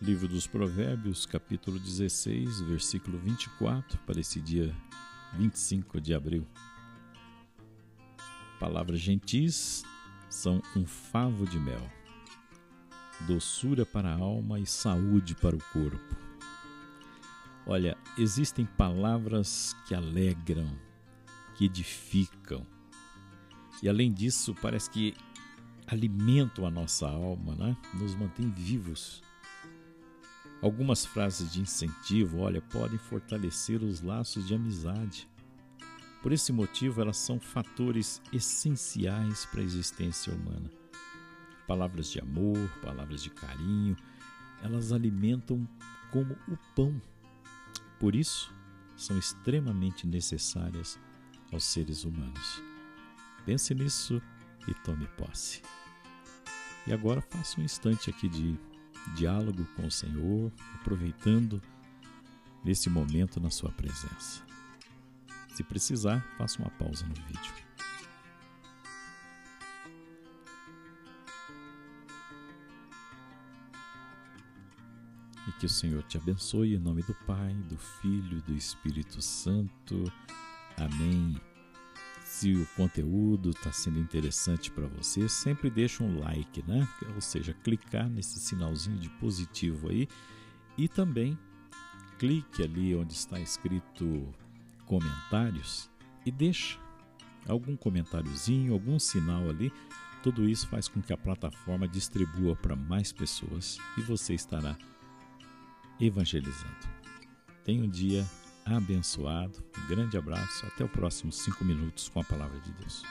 Livro dos Provérbios, capítulo 16, versículo 24, para esse dia 25 de abril. Palavras gentis são um favo de mel, doçura para a alma e saúde para o corpo. Olha, existem palavras que alegram, que edificam, e além disso, parece que alimentam a nossa alma, né? nos mantém vivos Algumas frases de incentivo, olha, podem fortalecer os laços de amizade. Por esse motivo, elas são fatores essenciais para a existência humana. Palavras de amor, palavras de carinho, elas alimentam como o pão. Por isso, são extremamente necessárias aos seres humanos. Pense nisso e tome posse. E agora faça um instante aqui de diálogo com o Senhor, aproveitando nesse momento na sua presença. Se precisar, faça uma pausa no vídeo. E que o Senhor te abençoe em nome do Pai, do Filho e do Espírito Santo. Amém. Se o conteúdo está sendo interessante para você, sempre deixa um like, né? Ou seja, clicar nesse sinalzinho de positivo aí e também clique ali onde está escrito comentários e deixa algum comentáriozinho, algum sinal ali. Tudo isso faz com que a plataforma distribua para mais pessoas e você estará evangelizando. Tenha um dia abençoado. Um grande abraço. Até o próximo cinco minutos com a palavra de Deus.